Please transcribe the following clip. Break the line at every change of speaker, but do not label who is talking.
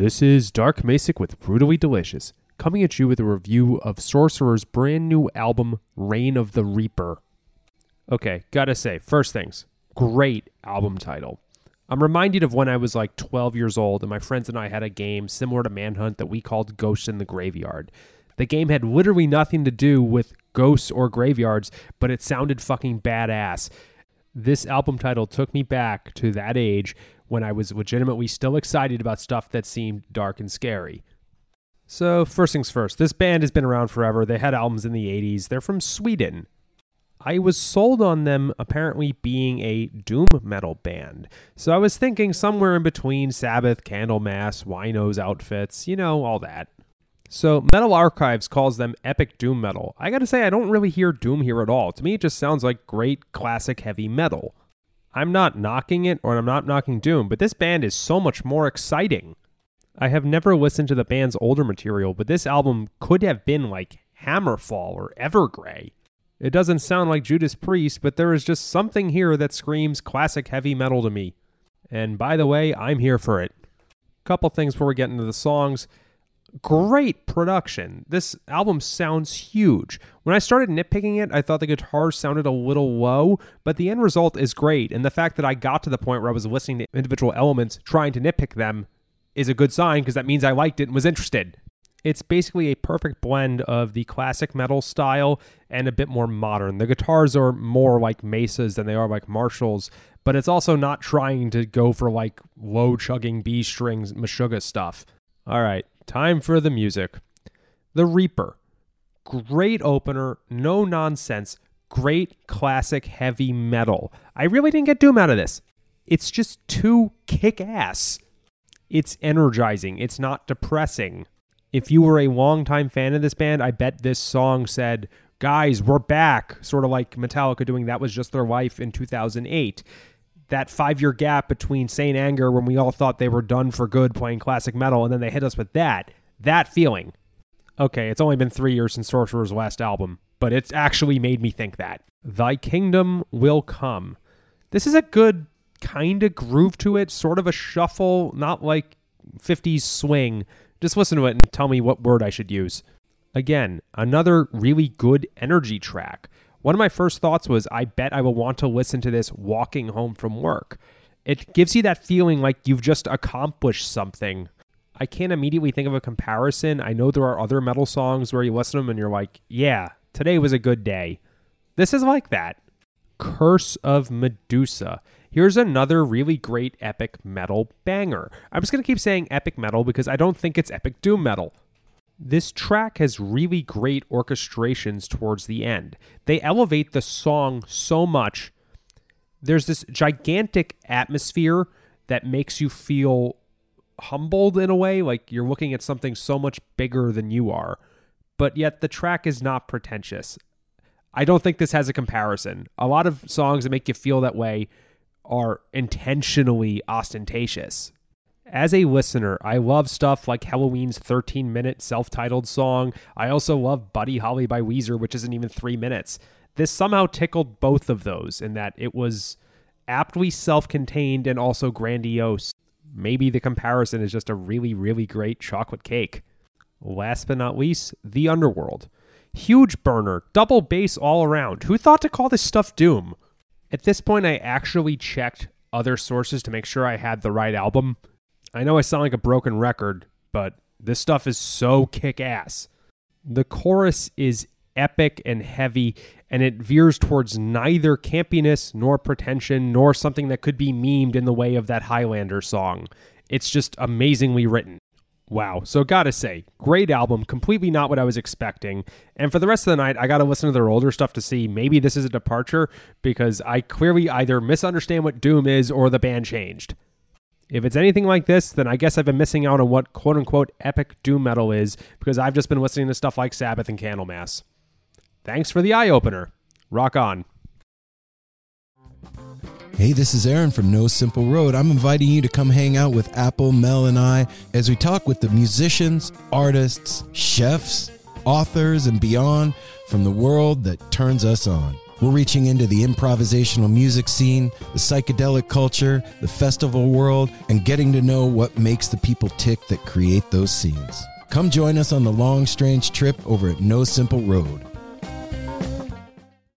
This is Dark Macek with Brutally Delicious, coming at you with a review of Sorcerer's brand new album, Reign of the Reaper. Okay, gotta say, first things, great album title. I'm reminded of when I was like 12 years old and my friends and I had a game similar to Manhunt that we called Ghosts in the Graveyard. The game had literally nothing to do with ghosts or graveyards, but it sounded fucking badass this album title took me back to that age when I was legitimately still excited about stuff that seemed dark and scary. So, first things first, this band has been around forever. They had albums in the 80s. They're from Sweden. I was sold on them apparently being a doom metal band. So I was thinking somewhere in between Sabbath, Candlemass, Wino's outfits, you know, all that. So Metal Archives calls them epic doom metal. I gotta say, I don't really hear doom here at all. To me, it just sounds like great classic heavy metal. I'm not knocking it or I'm not knocking doom, but this band is so much more exciting. I have never listened to the band's older material, but this album could have been like Hammerfall or Evergrey. It doesn't sound like Judas Priest, but there is just something here that screams classic heavy metal to me. And by the way, I'm here for it. Couple things before we get into the songs great production. This album sounds huge. When I started nitpicking it, I thought the guitars sounded a little low, but the end result is great. And the fact that I got to the point where I was listening to individual elements, trying to nitpick them, is a good sign because that means I liked it and was interested. It's basically a perfect blend of the classic metal style and a bit more modern. The guitars are more like Mesas than they are like Marshalls, but it's also not trying to go for like low chugging B strings Meshuggah stuff. All right, Time for the music. The Reaper. Great opener, no nonsense, great classic heavy metal. I really didn't get Doom out of this. It's just too kick ass. It's energizing, it's not depressing. If you were a longtime fan of this band, I bet this song said, Guys, we're back. Sort of like Metallica doing That Was Just Their Life in 2008 that five year gap between Saint Anger when we all thought they were done for good playing classic metal, and then they hit us with that. That feeling. Okay, it's only been three years since Sorcerer's last album, but it's actually made me think that. Thy Kingdom Will Come. This is a good kind of groove to it, sort of a shuffle, not like 50s swing. Just listen to it and tell me what word I should use. Again, another really good energy track. One of my first thoughts was, I bet I will want to listen to this walking home from work. It gives you that feeling like you've just accomplished something. I can't immediately think of a comparison. I know there are other metal songs where you listen to them and you're like, yeah, today was a good day. This is like that. Curse of Medusa. Here's another really great epic metal banger. I'm just going to keep saying epic metal because I don't think it's epic doom metal. This track has really great orchestrations towards the end. They elevate the song so much. There's this gigantic atmosphere that makes you feel humbled in a way, like you're looking at something so much bigger than you are. But yet the track is not pretentious. I don't think this has a comparison. A lot of songs that make you feel that way are intentionally ostentatious as a listener, I love stuff like Helloween's 13 minute self titled song. I also love Buddy Holly by Weezer, which isn't even three minutes. This somehow tickled both of those in that it was aptly self contained and also grandiose. Maybe the comparison is just a really, really great chocolate cake. Last but not least, The Underworld. Huge burner, double bass all around. Who thought to call this stuff Doom? At this point, I actually checked other sources to make sure I had the right album. I know I sound like a broken record, but this stuff is so kick ass. The chorus is epic and heavy, and it veers towards neither campiness nor pretension nor something that could be memed in the way of that Highlander song. It's just amazingly written. Wow. So, gotta say, great album, completely not what I was expecting. And for the rest of the night, I gotta listen to their older stuff to see maybe this is a departure because I clearly either misunderstand what Doom is or the band changed. If it's anything like this, then I guess I've been missing out on what quote unquote epic doom metal is because I've just been listening to stuff like Sabbath and Candlemass. Thanks for the eye opener. Rock on.
Hey, this is Aaron from No Simple Road. I'm inviting you to come hang out with Apple, Mel, and I as we talk with the musicians, artists, chefs, authors, and beyond from the world that turns us on. We're reaching into the improvisational music scene, the psychedelic culture, the festival world, and getting to know what makes the people tick that create those scenes. Come join us on the long, strange trip over at No Simple Road.